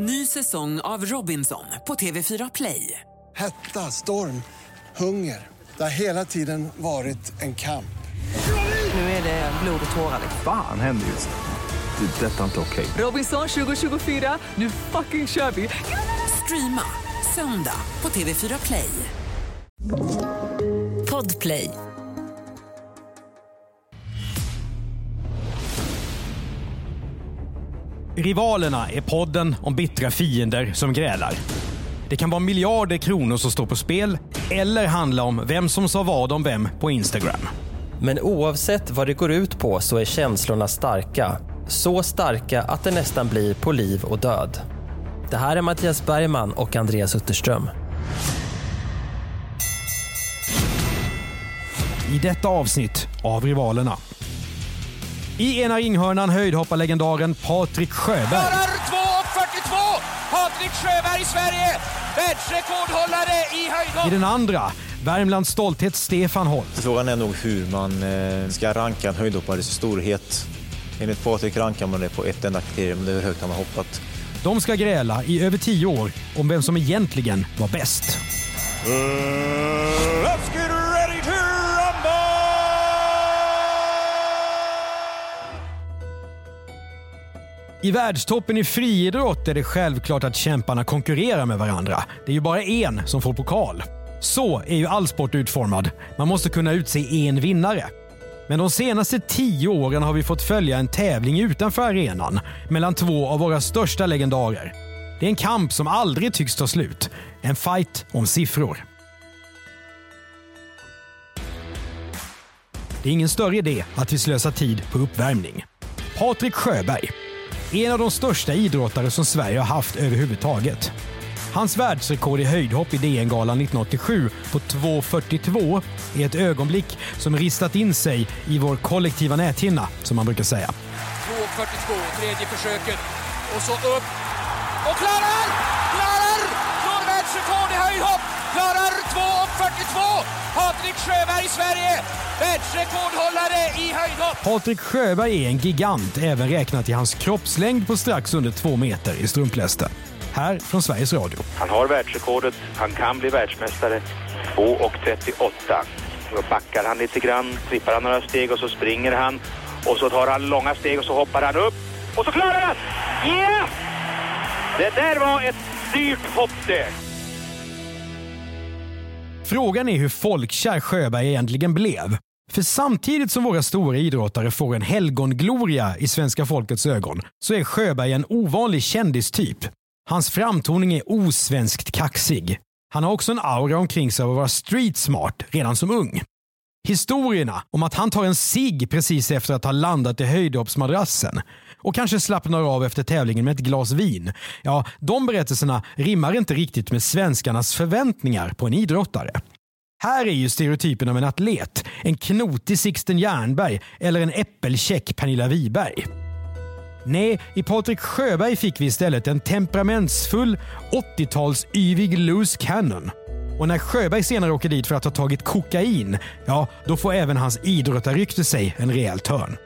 Ny säsong av Robinson på TV4 Play. Hetta, storm, hunger. Det har hela tiden varit en kamp. Nu är det blod och tårar. Fan händer just nu. Det. är Detta är inte okej. Robinson 2024, nu fucking kör vi! Streama söndag på TV4 Play. Podplay. Rivalerna är podden om bittra fiender som grälar. Det kan vara miljarder kronor som står på spel eller handla om vem som sa vad om vem på Instagram. Men oavsett vad det går ut på så är känslorna starka. Så starka att det nästan blir på liv och död. Det här är Mattias Bergman och Andreas Utterström. I detta avsnitt av Rivalerna. I ena ringhörnan höjdhopparlegendaren Patrik Sjöberg. Klarar 2.42! Patrik Sjöberg, Sverige! Världsrekordhållare i höjdhopp! I den andra Värmlands stolthet Stefan Holt. Frågan är nog hur man eh, ska ranka en höjdhoppares storhet. Enligt Patrik rankar man det på ett enda kriterium, det är hur högt han har hoppat. De ska gräla i över tio år om vem som egentligen var bäst. Let's I världstoppen i friidrott är det självklart att kämparna konkurrerar med varandra. Det är ju bara en som får pokal. Så är ju all sport utformad. Man måste kunna utse en vinnare. Men de senaste tio åren har vi fått följa en tävling utanför arenan mellan två av våra största legendarer. Det är en kamp som aldrig tycks ta slut. En fight om siffror. Det är ingen större idé att vi slösar tid på uppvärmning. Patrik Sjöberg. En av de största idrottare som Sverige har haft överhuvudtaget. Hans världsrekord i höjdhopp i DN-galan 1987 på 2.42 är ett ögonblick som ristat in sig i vår kollektiva näthinna, som man brukar säga. 2.42, tredje försöket. Och så upp. Och klarar! Klarar! Slår världsrekord i höjdhopp! Klarar 2.42! Patrik Sjöberg, Sverige! Världsrekordhållare! Patrik Sjöberg är en gigant, även räknat i hans kroppslängd på strax under två meter i strumplästen. Här från Sveriges Radio. Han har världsrekordet. Han kan bli världsmästare. 2.38. Då backar han lite grann, trippar han några steg och så springer han. Och så tar han långa steg och så hoppar han upp. Och så klarar han! Yeah! Det där var ett dyrt hopp det. Frågan är hur folkkär Sjöberg egentligen blev. För samtidigt som våra stora idrottare får en helgongloria i svenska folkets ögon så är Sjöberg en ovanlig kändistyp. Hans framtoning är osvenskt kaxig. Han har också en aura omkring sig av att vara street smart redan som ung. Historierna om att han tar en cigg precis efter att ha landat i höjdhoppsmadrassen och kanske slappnar av efter tävlingen med ett glas vin. Ja, de berättelserna rimmar inte riktigt med svenskarnas förväntningar på en idrottare. Här är ju stereotypen av en atlet, en knotig Sixten Jernberg eller en äppelkäck Pernilla Wiberg. Nej, i Patrik Sjöberg fick vi istället en temperamentsfull 80-tals yvig loose cannon. Och när Sjöberg senare åker dit för att ha tagit kokain, ja, då får även hans idrottarrykte sig en rejäl törn.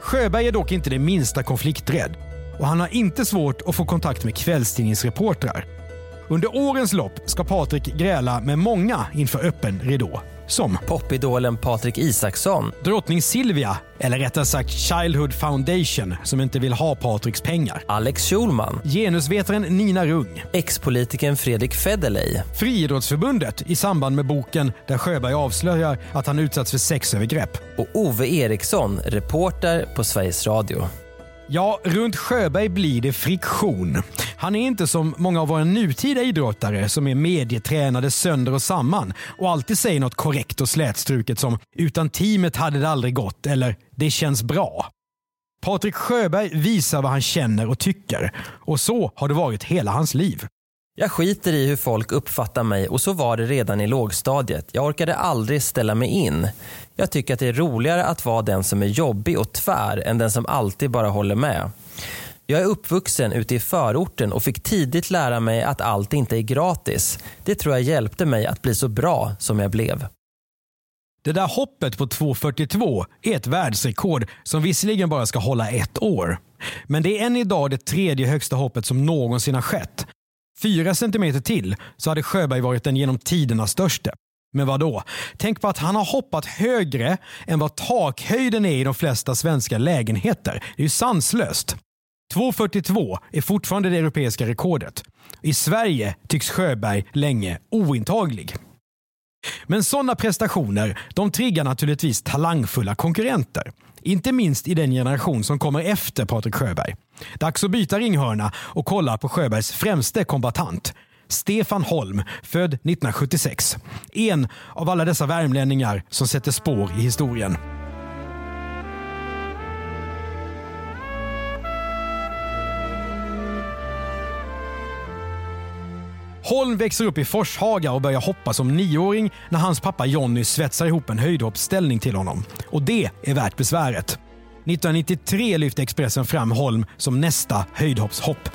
Sjöberg är dock inte det minsta konflikträdd och han har inte svårt att få kontakt med kvällstidningsreportrar. Under årens lopp ska Patrik gräla med många inför öppen ridå. Som Popidolen Patrik Isaksson, drottning Silvia, eller rättare sagt Childhood Foundation, som inte vill ha Patriks pengar. Alex Schulman, Genusvetaren Nina Rung. ex-politikern Fredrik Federley, Friidrottsförbundet i samband med boken där Sjöberg avslöjar att han utsatts för sexövergrepp. och Ove Eriksson, reporter på Sveriges Radio. Ja, runt Sjöberg blir det friktion. Han är inte som många av våra nutida idrottare som är medietränade sönder och samman och alltid säger något korrekt och slätstruket som “utan teamet hade det aldrig gått” eller “det känns bra”. Patrik Sjöberg visar vad han känner och tycker och så har det varit hela hans liv. Jag skiter i hur folk uppfattar mig och så var det redan i lågstadiet. Jag orkade aldrig ställa mig in. Jag tycker att det är roligare att vara den som är jobbig och tvär än den som alltid bara håller med. Jag är uppvuxen ute i förorten och fick tidigt lära mig att allt inte är gratis. Det tror jag hjälpte mig att bli så bra som jag blev. Det där hoppet på 2.42 är ett världsrekord som visserligen bara ska hålla ett år. Men det är än idag det tredje högsta hoppet som någonsin har skett. Fyra centimeter till så hade Sjöberg varit den genom tiderna största. Men vad då? Tänk på att han har hoppat högre än vad takhöjden är i de flesta svenska lägenheter. Det är ju sanslöst. 2.42 är fortfarande det europeiska rekordet. I Sverige tycks Sjöberg länge ointaglig. Men sådana prestationer de triggar naturligtvis talangfulla konkurrenter. Inte minst i den generation som kommer efter Patrik Sjöberg. Dags att byta ringhörna och kolla på Sjöbergs främste kombatant. Stefan Holm, född 1976. En av alla dessa värmlänningar som sätter spår i historien. Holm växer upp i Forshaga och börjar hoppa som nioåring när hans pappa Jonny svetsar ihop en höjdhoppsställning till honom. Och det är värt besväret. 1993 lyfter Expressen fram Holm som nästa höjdhoppshopp.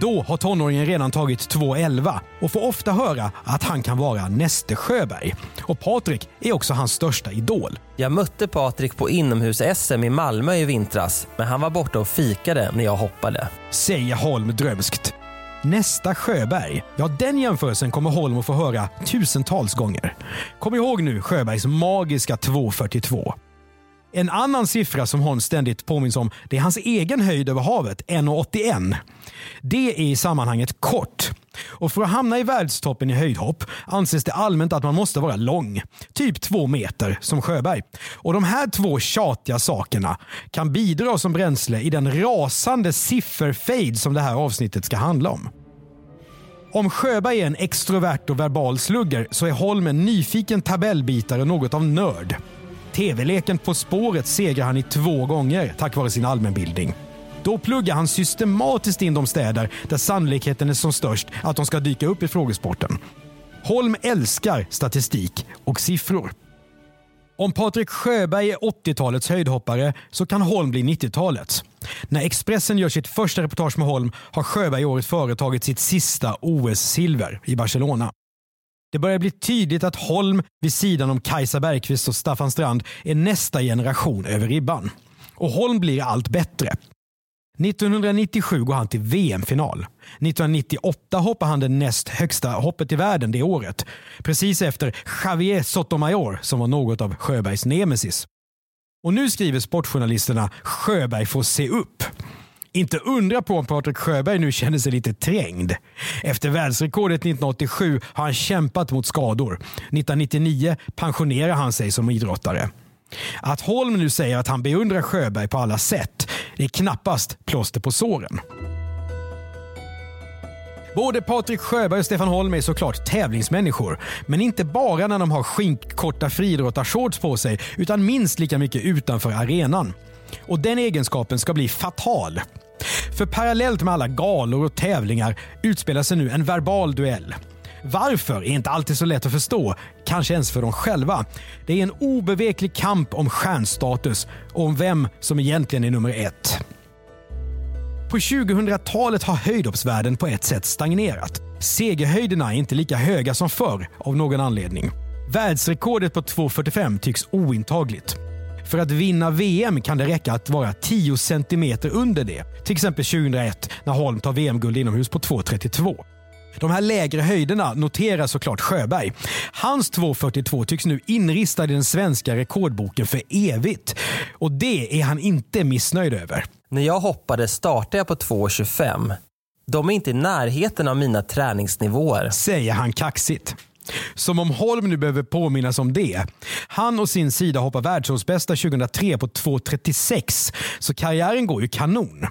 Då har tonåringen redan tagit 2.11 och får ofta höra att han kan vara näste Sjöberg. Och Patrik är också hans största idol. Jag mötte Patrik på inomhus-SM i Malmö i vintras, men han var borta och fikade när jag hoppade. Säger Holm drömskt. Nästa Sjöberg, ja den jämförelsen kommer Holm att få höra tusentals gånger. Kom ihåg nu Sjöbergs magiska 2.42. En annan siffra som Holm ständigt påminns om det är hans egen höjd över havet, 1,81. Det är i sammanhanget kort. Och för att hamna i världstoppen i höjdhopp anses det allmänt att man måste vara lång. Typ två meter som Sjöberg. Och de här två tjatiga sakerna kan bidra som bränsle i den rasande sifferfade som det här avsnittet ska handla om. Om Sjöberg är en extrovert och verbal slugger så är Holm en nyfiken tabellbitare och något av nörd. TV-leken På spåret segrar han i två gånger tack vare sin allmänbildning. Då pluggar han systematiskt in de städer där sannolikheten är som störst att de ska dyka upp i frågesporten. Holm älskar statistik och siffror. Om Patrik Sjöberg är 80-talets höjdhoppare så kan Holm bli 90-talets. När Expressen gör sitt första reportage med Holm har Sjöberg året före tagit sitt sista OS-silver i Barcelona. Det börjar bli tydligt att Holm vid sidan om Kajsa Bergqvist och Staffan Strand är nästa generation över ribban. Och Holm blir allt bättre. 1997 går han till VM-final. 1998 hoppar han det näst högsta hoppet i världen det året. Precis efter Javier Sotomayor som var något av Sjöbergs nemesis. Och nu skriver sportjournalisterna Sjöberg får se upp. Inte undra på om Patrik Sjöberg nu känner sig lite trängd. Efter världsrekordet 1987 har han kämpat mot skador. 1999 pensionerar han sig som idrottare. Att Holm nu säger att han beundrar Sjöberg på alla sätt, är knappast plåster på såren. Både Patrik Sjöberg och Stefan Holm är såklart tävlingsmänniskor. Men inte bara när de har skinkkorta friidrottarshorts på sig, utan minst lika mycket utanför arenan. Och den egenskapen ska bli fatal. För parallellt med alla galor och tävlingar utspelar sig nu en verbal duell. Varför är inte alltid så lätt att förstå, kanske ens för dem själva. Det är en obeveklig kamp om stjärnstatus och om vem som egentligen är nummer ett. På 2000-talet har höjdhoppsvärlden på ett sätt stagnerat. Segerhöjderna är inte lika höga som förr av någon anledning. Världsrekordet på 2,45 tycks ointagligt. För att vinna VM kan det räcka att vara 10 centimeter under det. Till exempel 2001 när Holm tar VM-guld inomhus på 2,32. De här lägre höjderna noterar såklart Sjöberg. Hans 2.42 tycks nu inristad i den svenska rekordboken för evigt. Och det är han inte missnöjd över. När jag hoppade startade jag på 2.25. De är inte i närheten av mina träningsnivåer. Säger han kaxigt. Som om Holm nu behöver påminnas om det. Han och sin sida hoppar världsårsbästa 2003 på 2.36, så karriären går ju kanon.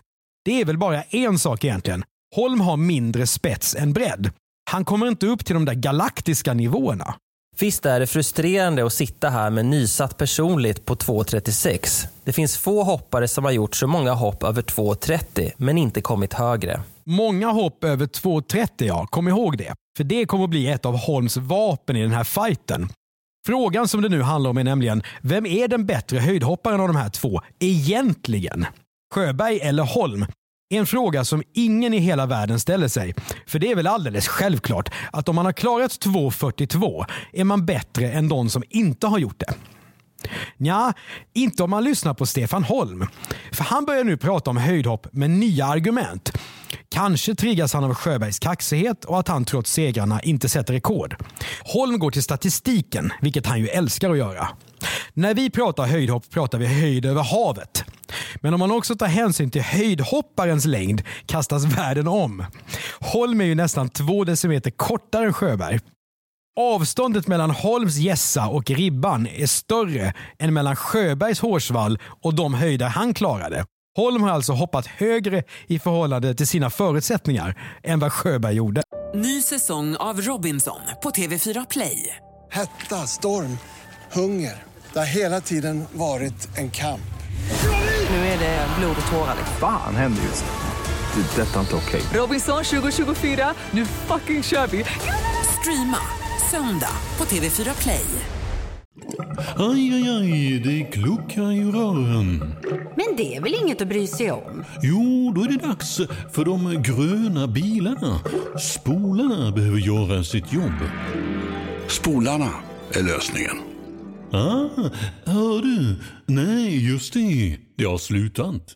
Det är väl bara en sak egentligen. Holm har mindre spets än bredd. Han kommer inte upp till de där galaktiska nivåerna. Visst är det frustrerande att sitta här med nysatt personligt på 2.36. Det finns få hoppare som har gjort så många hopp över 2.30 men inte kommit högre. Många hopp över 2.30 ja, kom ihåg det. För det kommer att bli ett av Holms vapen i den här fighten. Frågan som det nu handlar om är nämligen, vem är den bättre höjdhopparen av de här två egentligen? Sjöberg eller Holm? En fråga som ingen i hela världen ställer sig. För det är väl alldeles självklart att om man har klarat 2.42 är man bättre än de som inte har gjort det. Ja, inte om man lyssnar på Stefan Holm. För han börjar nu prata om höjdhopp med nya argument. Kanske triggas han av Sjöbergs kaxighet och att han trots segrarna inte sätter rekord. Holm går till statistiken, vilket han ju älskar att göra. När vi pratar höjdhopp pratar vi höjd över havet. Men om man också tar hänsyn till höjdhopparens längd kastas världen om. Holm är ju nästan två decimeter kortare än Sjöberg. Avståndet mellan Holms gässa och ribban är större än mellan Sjöbergs hårsvall och de höjder han klarade. Holm har alltså hoppat högre i förhållande till sina förutsättningar än vad Sjöberg gjorde. Ny säsong av Robinson på TV4 Play. Hetta, storm, hunger. Det har hela tiden varit en kamp. Nu är det blod och tårar. Fan händer just nu. Det. är Detta är inte okej. Robinson 2024, nu fucking kör vi! Streama söndag på TV4 Play. Aj, aj, aj, det kluckar i rören. Men det är väl inget att bry sig om? Jo, då är det dags för de gröna bilarna. Spolarna behöver göra sitt jobb. Spolarna är lösningen. Ah, hör du? Nej, just det. Det har slutat.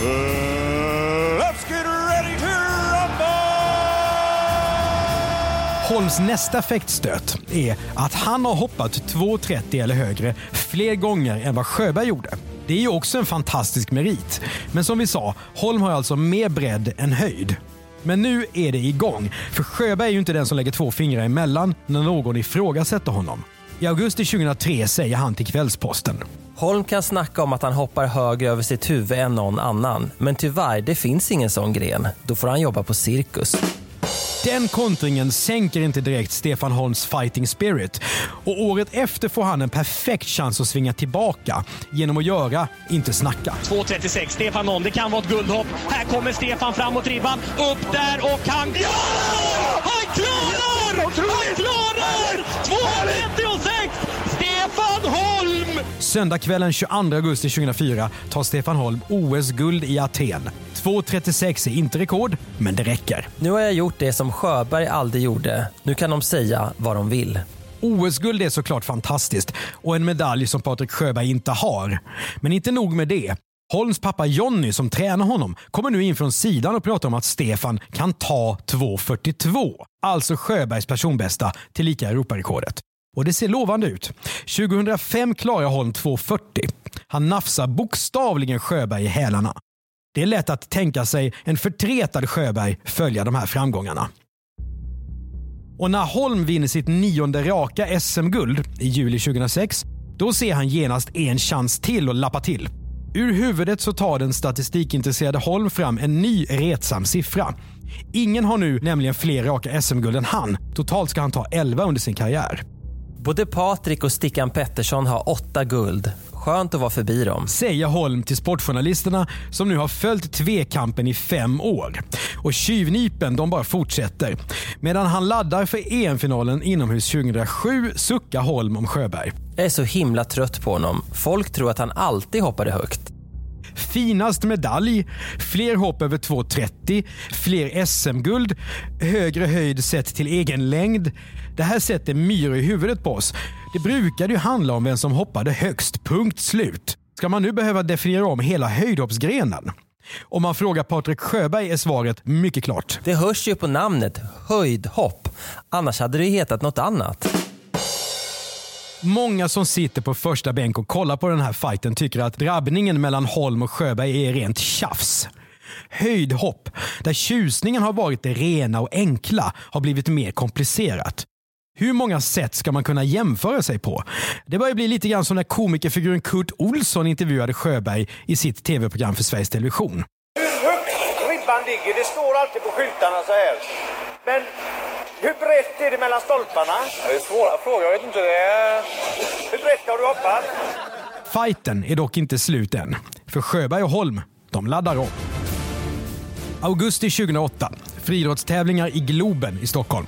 Let's Holms nästa fäktstöt är att han har hoppat 2,30 eller högre fler gånger än vad Sjöberg gjorde. Det är ju också en fantastisk merit. Men som vi sa, Holm har alltså mer bredd än höjd. Men nu är det igång, för Sjöberg är ju inte den som lägger två fingrar emellan när någon ifrågasätter honom. I augusti 2003 säger han till Kvällsposten. Holm kan snacka om att han hoppar högre över sitt huvud än någon annan. Men tyvärr, det finns ingen sån gren. Då får han jobba på cirkus. Den kontringen sänker inte direkt Stefan Holms fighting spirit. Och året efter får han en perfekt chans att svinga tillbaka genom att göra, inte snacka. 2.36, Stefan Holm. Det kan vara ett guldhopp. Här kommer Stefan fram mot ribban. Upp där och han... Ja! Han klarar! Han klarar! 2.36! Stefan Holm! Söndagskvällen 22 augusti 2004 tar Stefan Holm OS-guld i Aten. 2.36 är inte rekord, men det räcker. Nu har jag gjort det som Sjöberg aldrig gjorde. Nu kan de säga vad de vill. OS-guld är såklart fantastiskt och en medalj som Patrik Sjöberg inte har. Men inte nog med det. Holms pappa Jonny som tränar honom kommer nu in från sidan och pratar om att Stefan kan ta 2.42. Alltså Sjöbergs personbästa tillika Europarekordet. Och det ser lovande ut. 2005 klarar Holm 2.40. Han nafsar bokstavligen Sjöberg i hälarna. Det är lätt att tänka sig en förtretad Sjöberg följa de här framgångarna. Och när Holm vinner sitt nionde raka SM-guld i juli 2006, då ser han genast en chans till att lappa till. Ur huvudet så tar den statistikintresserade Holm fram en ny retsam siffra. Ingen har nu nämligen fler raka SM-guld än han. Totalt ska han ta 11 under sin karriär. Både Patrik och Stickan Pettersson har åtta guld. Skönt att vara förbi dem. Säger Holm till sportjournalisterna som nu har följt tvekampen i fem år. Och tjuvnypen de bara fortsätter. Medan han laddar för EM-finalen inomhus 2007 suckar Holm om Sjöberg. Jag är så himla trött på honom. Folk tror att han alltid hoppade högt. Finast medalj, fler hopp över 2,30, fler SM-guld, högre höjd sett till egen längd. Det här sätter myror i huvudet på oss. Det brukade ju handla om vem som hoppade högst, punkt slut. Ska man nu behöva definiera om hela höjdhoppsgrenen? Om man frågar Patrik Sjöberg är svaret mycket klart. Det hörs ju på namnet, höjdhopp. Annars hade det hetat något annat. Många som sitter på första bänk och kollar på den här fighten tycker att drabbningen mellan Holm och Sjöberg är rent tjafs. Höjdhopp, där tjusningen har varit det rena och enkla, har blivit mer komplicerat. Hur många sätt ska man kunna jämföra sig på? Det börjar bli lite grann som när komikerfiguren Kurt Olsson intervjuade Sjöberg i sitt tv-program för Sveriges Television. Hur högt ribban ligger, det står alltid på skyltarna så här. Men hur brett är det mellan stolparna? Det är svåra frågor, jag vet inte. Det är... Hur brett har du hoppat? Fighten är dock inte slut än. För Sjöberg och Holm, de laddar om. Augusti 2008. Friidrottstävlingar i Globen i Stockholm.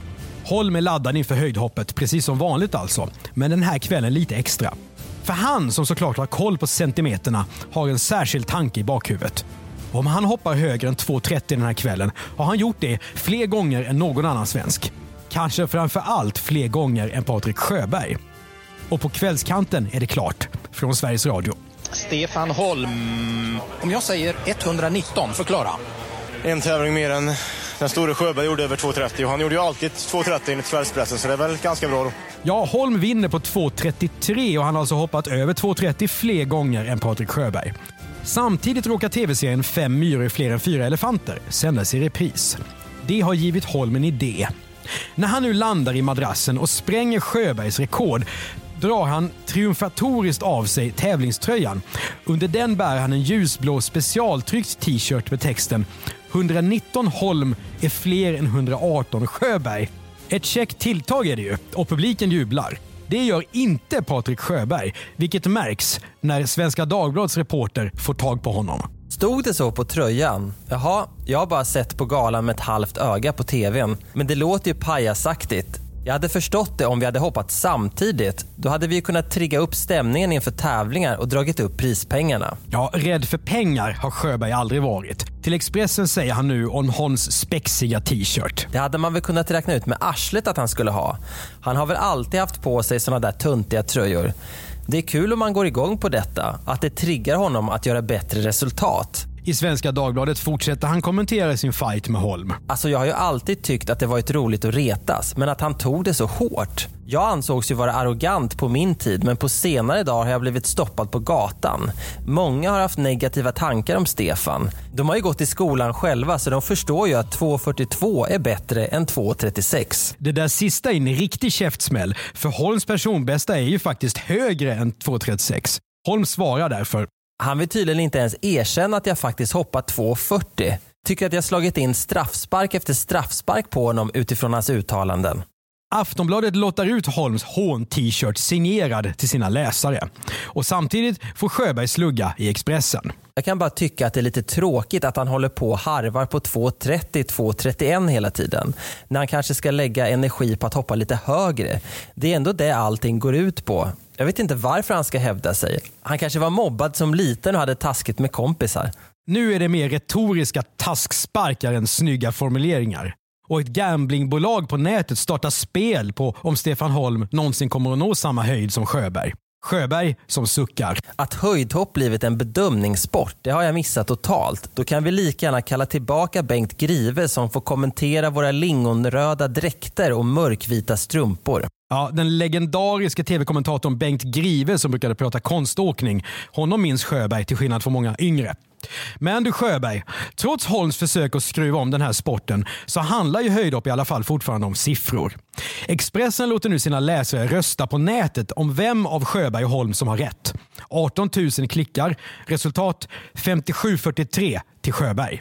Holm är laddad inför höjdhoppet, precis som vanligt alltså. Men den här kvällen lite extra. För han, som såklart har koll på centimeterna, har en särskild tanke i bakhuvudet. Om han hoppar högre än 2,30 den här kvällen har han gjort det fler gånger än någon annan svensk. Kanske framför allt fler gånger än Patrik Sjöberg. Och på kvällskanten är det klart från Sveriges Radio. Stefan Holm. Om jag säger 119, förklara. En tävling mer än den store Sjöberg gjorde över 2.30 och han gjorde ju alltid 2.30 enligt kvällspressen så det är väl ganska bra då. Ja, Holm vinner på 2.33 och han har alltså hoppat över 2.30 fler gånger än Patrik Sjöberg. Samtidigt råkar tv-serien Fem myror är fler än fyra elefanter sändas i repris. Det har givit Holm en idé. När han nu landar i madrassen och spränger Sjöbergs rekord drar han triumfatoriskt av sig tävlingströjan. Under den bär han en ljusblå specialtryckt t-shirt med texten “119 Holm är fler än 118 Sjöberg”. Ett käckt tilltag är det ju och publiken jublar. Det gör inte Patrik Sjöberg, vilket märks när Svenska Dagbladets reporter får tag på honom. Stod det så på tröjan? Jaha, jag har bara sett på galan med ett halvt öga på tvn. Men det låter ju pajasaktigt. Jag hade förstått det om vi hade hoppat samtidigt. Då hade vi kunnat trigga upp stämningen inför tävlingar och dragit upp prispengarna. Ja, rädd för pengar har Sjöberg aldrig varit. Till Expressen säger han nu om Hons spexiga t-shirt. Det hade man väl kunnat räkna ut med arslet att han skulle ha. Han har väl alltid haft på sig såna där tuntiga tröjor. Det är kul om man går igång på detta, att det triggar honom att göra bättre resultat. I Svenska Dagbladet fortsätter han kommentera sin fight med Holm. Alltså jag har ju alltid tyckt att det varit roligt att retas, men att han tog det så hårt. Jag ansågs ju vara arrogant på min tid, men på senare dagar har jag blivit stoppad på gatan. Många har haft negativa tankar om Stefan. De har ju gått i skolan själva, så de förstår ju att 2.42 är bättre än 2.36. Det där sista är en riktig käftsmäll, för Holms personbästa är ju faktiskt högre än 2.36. Holm svarar därför han vill tydligen inte ens erkänna att jag faktiskt hoppat 2,40. Tycker att jag slagit in straffspark efter straffspark på honom utifrån hans uttalanden. Aftonbladet lottar ut Holms hån-t-shirt signerad till sina läsare. Och samtidigt får Sjöberg slugga i Expressen. Jag kan bara tycka att det är lite tråkigt att han håller på och harvar på 2.30-2.31 hela tiden. När han kanske ska lägga energi på att hoppa lite högre. Det är ändå det allting går ut på. Jag vet inte varför han ska hävda sig. Han kanske var mobbad som liten och hade taskigt med kompisar. Nu är det mer retoriska tasksparkar än snygga formuleringar. Och ett gamblingbolag på nätet startar spel på om Stefan Holm någonsin kommer att nå samma höjd som Sjöberg. Sjöberg som suckar. Att höjdhopp blivit en bedömningssport, det har jag missat totalt. Då kan vi lika gärna kalla tillbaka Bengt Grive som får kommentera våra lingonröda dräkter och mörkvita strumpor. Ja, den legendariska tv-kommentatorn Bengt Grive som brukade prata konståkning. Honom minns Sjöberg till skillnad från många yngre. Men du Sjöberg, trots Holms försök att skruva om den här sporten så handlar ju höjdhopp i alla fall fortfarande om siffror. Expressen låter nu sina läsare rösta på nätet om vem av Sjöberg och Holm som har rätt. 18 000 klickar. Resultat 57-43 till Sjöberg.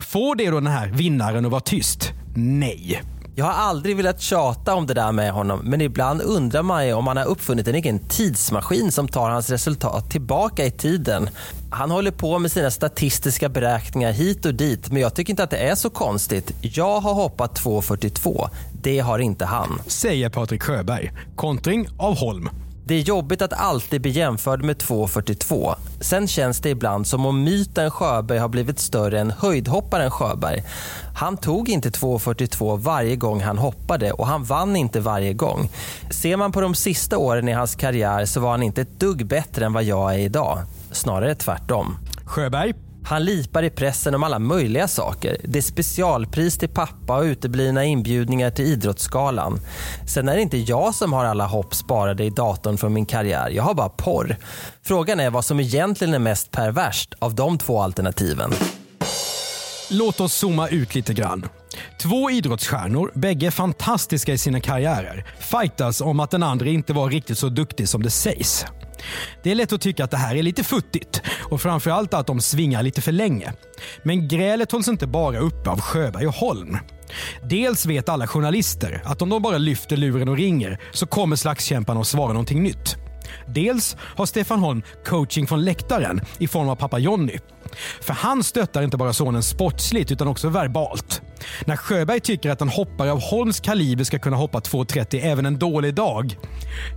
Får det då den här vinnaren att vara tyst? Nej. Jag har aldrig velat tjata om det där med honom men ibland undrar man ju om han har uppfunnit en egen tidsmaskin som tar hans resultat tillbaka i tiden. Han håller på med sina statistiska beräkningar hit och dit men jag tycker inte att det är så konstigt. Jag har hoppat 2.42. Det har inte han. Säger Patrik Sjöberg. Kontring av Holm. Det är jobbigt att alltid bli jämförd med 2,42. Sen känns det ibland som om myten Sjöberg har blivit större än höjdhopparen Sjöberg. Han tog inte 2,42 varje gång han hoppade och han vann inte varje gång. Ser man på de sista åren i hans karriär så var han inte ett dugg bättre än vad jag är idag. Snarare tvärtom. Sjöberg han lipar i pressen om alla möjliga saker. Det är specialpris till pappa och uteblivna inbjudningar till Idrottsgalan. Sen är det inte jag som har alla hopp sparade i datorn från min karriär. Jag har bara porr. Frågan är vad som egentligen är mest perverst av de två alternativen. Låt oss zooma ut lite grann. Två idrottsstjärnor, bägge fantastiska i sina karriärer, fightas om att den andra inte var riktigt så duktig som det sägs. Det är lätt att tycka att det här är lite futtigt och framförallt att de svingar lite för länge. Men grälet hålls inte bara uppe av Sjöberg och Holm. Dels vet alla journalister att om de bara lyfter luren och ringer så kommer slagskämparna att svara någonting nytt. Dels har Stefan Holm coaching från läktaren i form av pappa Jonny. För han stöttar inte bara sonen sportsligt utan också verbalt. När Sjöberg tycker att en hoppare av Holms kaliber ska kunna hoppa 2,30 även en dålig dag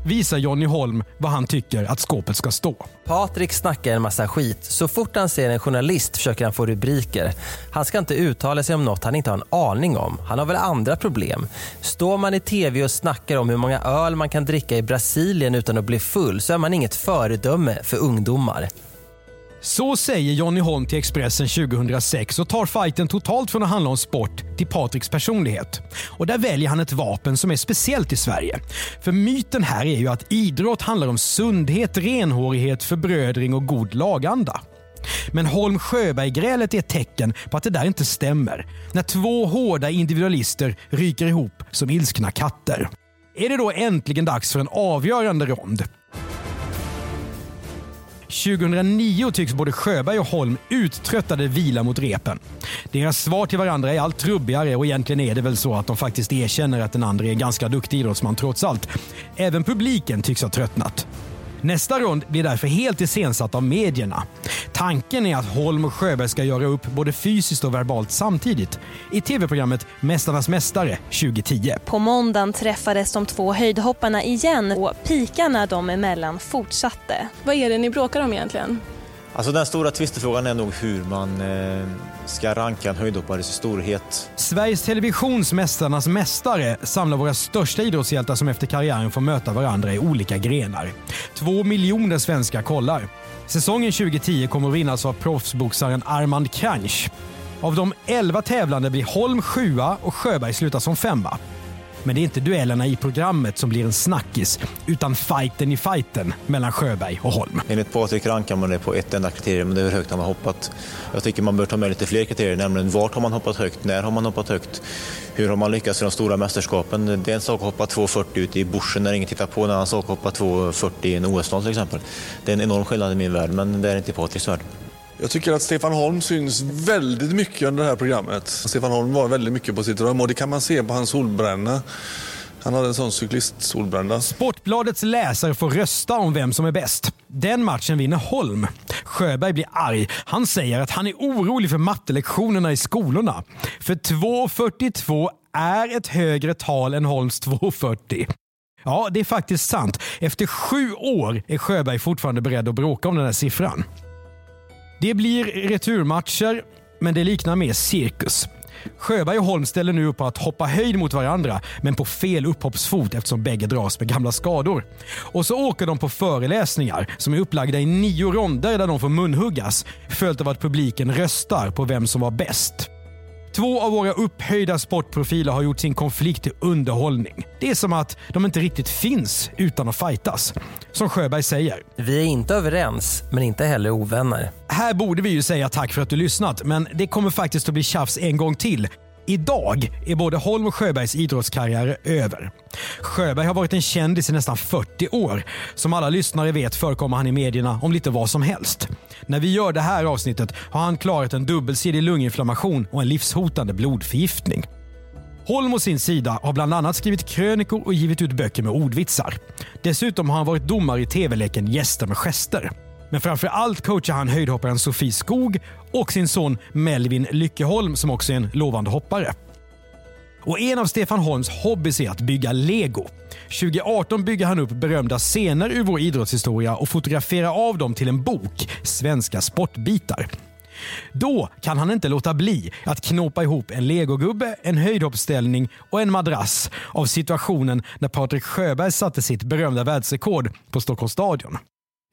visar Jonny Holm vad han tycker att skåpet ska stå. Patrik snackar en massa skit. Så fort han ser en journalist försöker han få rubriker. Han ska inte uttala sig om något han inte har en aning om. Han har väl andra problem. Står man i tv och snackar om hur många öl man kan dricka i Brasilien utan att bli full så är man inget föredöme för ungdomar. Så säger Jonny Holm till Expressen 2006 och tar fighten totalt från att handla om sport till Patriks personlighet. Och där väljer han ett vapen som är speciellt i Sverige. För myten här är ju att idrott handlar om sundhet, renhårighet, förbrödring och god laganda. Men Holm Sjöberg-grälet är ett tecken på att det där inte stämmer. När två hårda individualister ryker ihop som ilskna katter. Är det då äntligen dags för en avgörande rond? 2009 tycks både Sjöberg och Holm uttröttade vila mot repen. Deras svar till varandra är allt trubbigare och egentligen är det väl så att de faktiskt erkänner att den andra är en ganska duktig idrottsman trots allt. Även publiken tycks ha tröttnat. Nästa rond blir därför helt iscensatt av medierna. Tanken är att Holm och Sjöberg ska göra upp både fysiskt och verbalt samtidigt i tv-programmet Mästarnas mästare 2010. På måndagen träffades de två höjdhopparna igen och pikarna dem emellan fortsatte. Vad är det ni bråkar om egentligen? Alltså den stora tvistefrågan är nog hur man eh, ska ranka en höjdhoppares storhet. Sveriges Televisions Mästarnas mästare samlar våra största idrottshjältar som efter karriären får möta varandra i olika grenar. Två miljoner svenskar kollar. Säsongen 2010 kommer att vinnas av proffsboxaren Armand Kranch. Av de 11 tävlande blir Holm sjua och Sjöberg slutar som femma. Men det är inte duellerna i programmet som blir en snackis, utan fighten i fighten mellan Sjöberg och Holm. Enligt Patrik rankar man det på ett enda kriterium, men det är hur högt han har hoppat. Jag tycker man bör ta med lite fler kriterier, nämligen vart har man hoppat högt, när har man hoppat högt, hur har man lyckats i de stora mästerskapen. Det är en sak att hoppa 2,40 ute i bushen när ingen tittar på, en annan sak att hoppa 2,40 i en OS-final till exempel. Det är en enorm skillnad i min värld, men det är inte i Patriks värld. Jag tycker att Stefan Holm syns väldigt mycket under det här programmet. Stefan Holm var väldigt mycket på sitt rum och det kan man se på hans solbränna. Han hade en sån cyklist-solbränna. Sportbladets läsare får rösta om vem som är bäst. Den matchen vinner Holm. Sjöberg blir arg. Han säger att han är orolig för mattelektionerna i skolorna. För 2.42 är ett högre tal än Holms 2.40. Ja, det är faktiskt sant. Efter sju år är Sjöberg fortfarande beredd att bråka om den här siffran. Det blir returmatcher, men det liknar mer cirkus. Sjöberg och Holm ställer nu upp på att hoppa höjd mot varandra, men på fel upphoppsfot eftersom bägge dras med gamla skador. Och så åker de på föreläsningar som är upplagda i nio ronder där de får munhuggas, följt av att publiken röstar på vem som var bäst. Två av våra upphöjda sportprofiler har gjort sin konflikt till underhållning. Det är som att de inte riktigt finns utan att fightas. Som Sjöberg säger. Vi är inte överens, men inte heller ovänner. Här borde vi ju säga tack för att du lyssnat, men det kommer faktiskt att bli tjafs en gång till. Idag är både Holm och Sjöbergs idrottskarriär över. Sjöberg har varit en kändis i nästan 40 år. Som alla lyssnare vet förekommer han i medierna om lite vad som helst. När vi gör det här avsnittet har han klarat en dubbelsidig lunginflammation och en livshotande blodförgiftning. Holm å sin sida har bland annat skrivit krönikor och givit ut böcker med ordvitsar. Dessutom har han varit domare i tv-leken Gäster med gester. Men framför allt coachar han höjdhopparen Sofie Skog och sin son Melvin Lyckeholm som också är en lovande hoppare. Och En av Stefan Holms hobbys är att bygga lego. 2018 bygger han upp berömda scener ur vår idrottshistoria och fotograferar av dem till en bok, Svenska sportbitar. Då kan han inte låta bli att knåpa ihop en legogubbe, en höjdhoppsställning och en madrass av situationen när Patrik Sjöberg satte sitt berömda världsrekord på Stockholms stadion.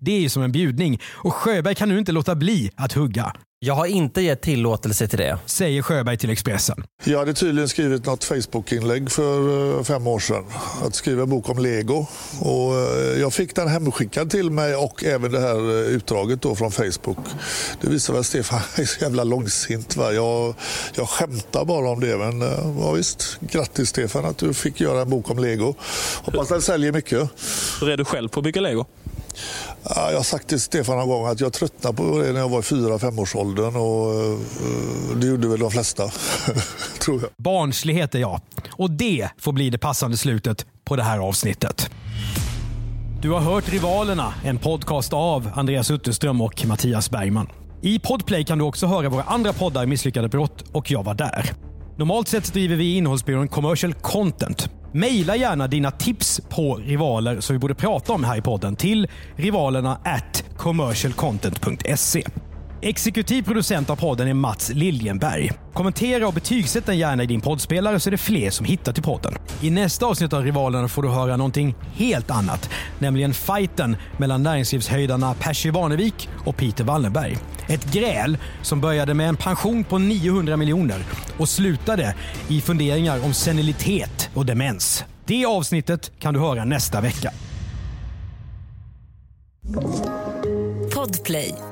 Det är ju som en bjudning och Sjöberg kan nu inte låta bli att hugga. Jag har inte gett tillåtelse till det. Säger Sjöberg till Expressen. Jag hade tydligen skrivit något Facebook-inlägg för eh, fem år sedan. Att skriva en bok om lego. Och eh, jag fick den hemskickad till mig och även det här eh, utdraget då från Facebook. Det visar väl att Stefan är så jävla långsint. Va? Jag, jag skämtar bara om det. Men ja, visst, grattis Stefan att du fick göra en bok om lego. Hoppas den säljer mycket. Hur är du själv på att bygga lego? Jag har sagt till Stefan någon gång att jag tröttnade på det när jag var i fyra femårsåldern och eh, det gjorde väl de flesta, tror jag. Barnslighet är jag. Och det får bli det passande slutet på det här avsnittet. Du har hört Rivalerna, en podcast av Andreas Utterström och Mattias Bergman. I Podplay kan du också höra våra andra poddar Misslyckade brott och Jag var där. Normalt sett driver vi i innehållsbyrån commercial content. Maila gärna dina tips på rivaler som vi borde prata om här i podden till rivalerna at commercialcontent.se. Exekutiv producent av podden är Mats Liljenberg. Kommentera och betygsätt den gärna i din poddspelare så är det fler som hittar till podden. I nästa avsnitt av Rivalerna får du höra någonting helt annat. Nämligen fighten mellan näringslivshöjdarna Percy Barnevik och Peter Wallenberg. Ett gräl som började med en pension på 900 miljoner och slutade i funderingar om senilitet och demens. Det avsnittet kan du höra nästa vecka. Podplay.